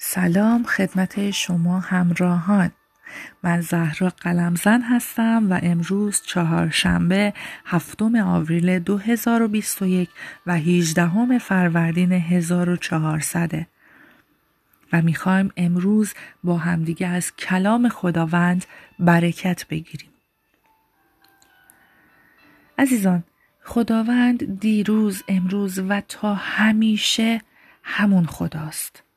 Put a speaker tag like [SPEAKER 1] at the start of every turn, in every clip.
[SPEAKER 1] سلام خدمت شما همراهان. من زهرا قلمزن هستم و امروز چهارشنبه هفتم آوریل 2021 و 18 فروردین 1400 و می‌خوایم امروز با همدیگه از کلام خداوند برکت بگیریم. عزیزان خداوند دیروز امروز و تا همیشه همون خداست.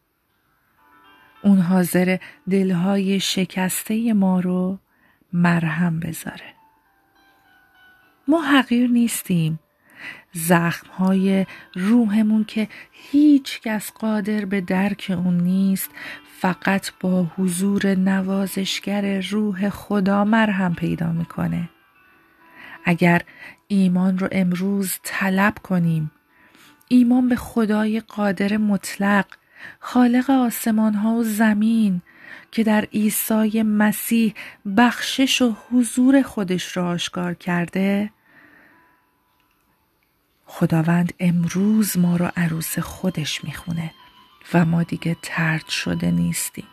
[SPEAKER 1] اون حاضر دلهای شکسته ما رو مرهم بذاره. ما حقیر نیستیم. زخمهای روحمون که هیچ کس قادر به درک اون نیست فقط با حضور نوازشگر روح خدا مرهم پیدا می‌کنه. اگر ایمان رو امروز طلب کنیم ایمان به خدای قادر مطلق خالق آسمان ها و زمین که در عیسی مسیح بخشش و حضور خودش را آشکار کرده. خداوند امروز ما رو عروس خودش می‌خونه و ما دیگه ترد شده نیستیم.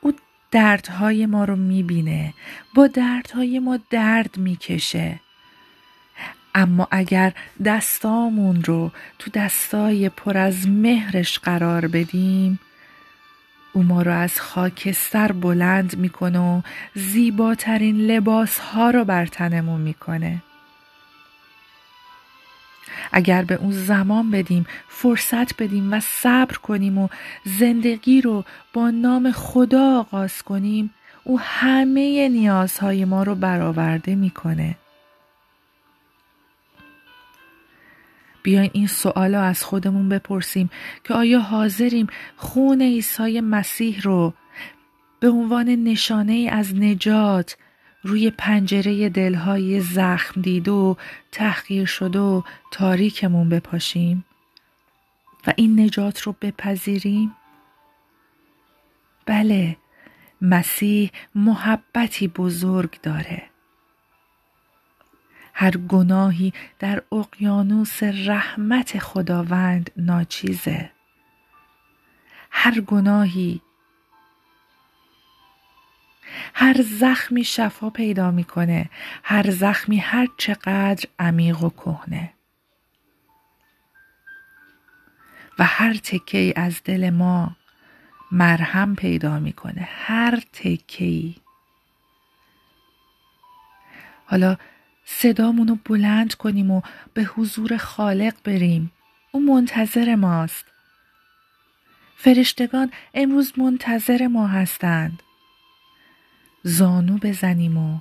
[SPEAKER 1] او دردهای ما رو می‌بینه با دردهای ما درد می‌کشه. اما اگر دستامون رو تو دستای پر از مهرش قرار بدیم او ما رو از خاکستر بلند می‌کنه و زیباترین لباس ها رو بر تنمون می‌کنه. اگر به اون زمان بدیم فرصت بدیم و صبر کنیم و زندگی رو با نام خدا آغاز کنیم او همه نیازهای ما رو برآورده می‌کنه. بیاین این سوال از خودمون بپرسیم که آیا حاضریم خون عیسی مسیح رو به عنوان نشانه از نجات روی پنجره دلهای زخم دید و تحقیر شده و تاریکمون بپاشیم و این نجات رو بپذیریم؟ بله مسیح محبتی بزرگ داره هر گناهی در اقیانوس رحمت خداوند ناچیزه. هر گناهی هر زخمی شفا پیدا می‌کنه هر زخمی هر چقدر عمیق و کهنه. و هر تکه از دل ما مرهم پیدا می‌کنه هر تکه حالا صدامون رو بلند کنیم و به حضور خالق بریم. او منتظر ماست. فرشتگان امروز منتظر ما هستند. زانو بزنیم و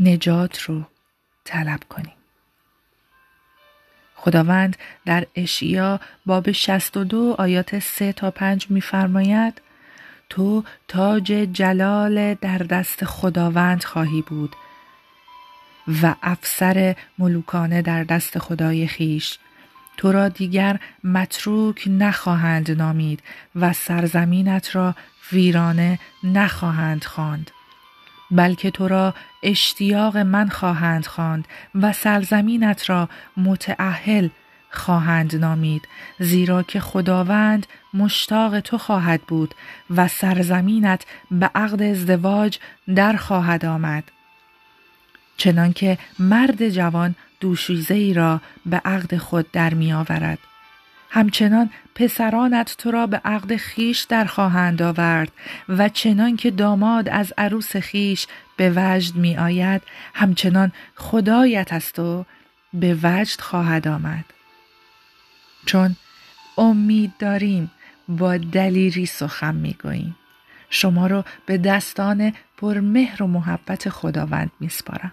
[SPEAKER 1] نجات رو طلب کنیم. خداوند در اشیا باب 62 آیات 3 تا 5 میفرماید تو تاج جلال در دست خداوند خواهی بود و افسر ملوکانه در دست خدای خیش. تو را دیگر متروک نخواهند نامید و سرزمینت را ویرانه نخواهند خواند. بلکه تو را اشتیاق من خواهند خواند و سرزمینت را متعهل خواهند نامید زیرا که خداوند مشتاق تو خواهد بود و سرزمینت به عقد ازدواج در خواهد آمد چنانکه مرد جوان دوشیزه ای را به عقد خود در می آورد. همچنان پسرانت تو را به عقد خیش در خواهند آورد و چنان که داماد از عروس خیش به وجد می آید همچنان خدایت از تو به وجد خواهد آمد. چون امید داریم با دلیری سخن می‌گوییم. شما رو به دستان پرمهر و محبت خداوند میسپارم.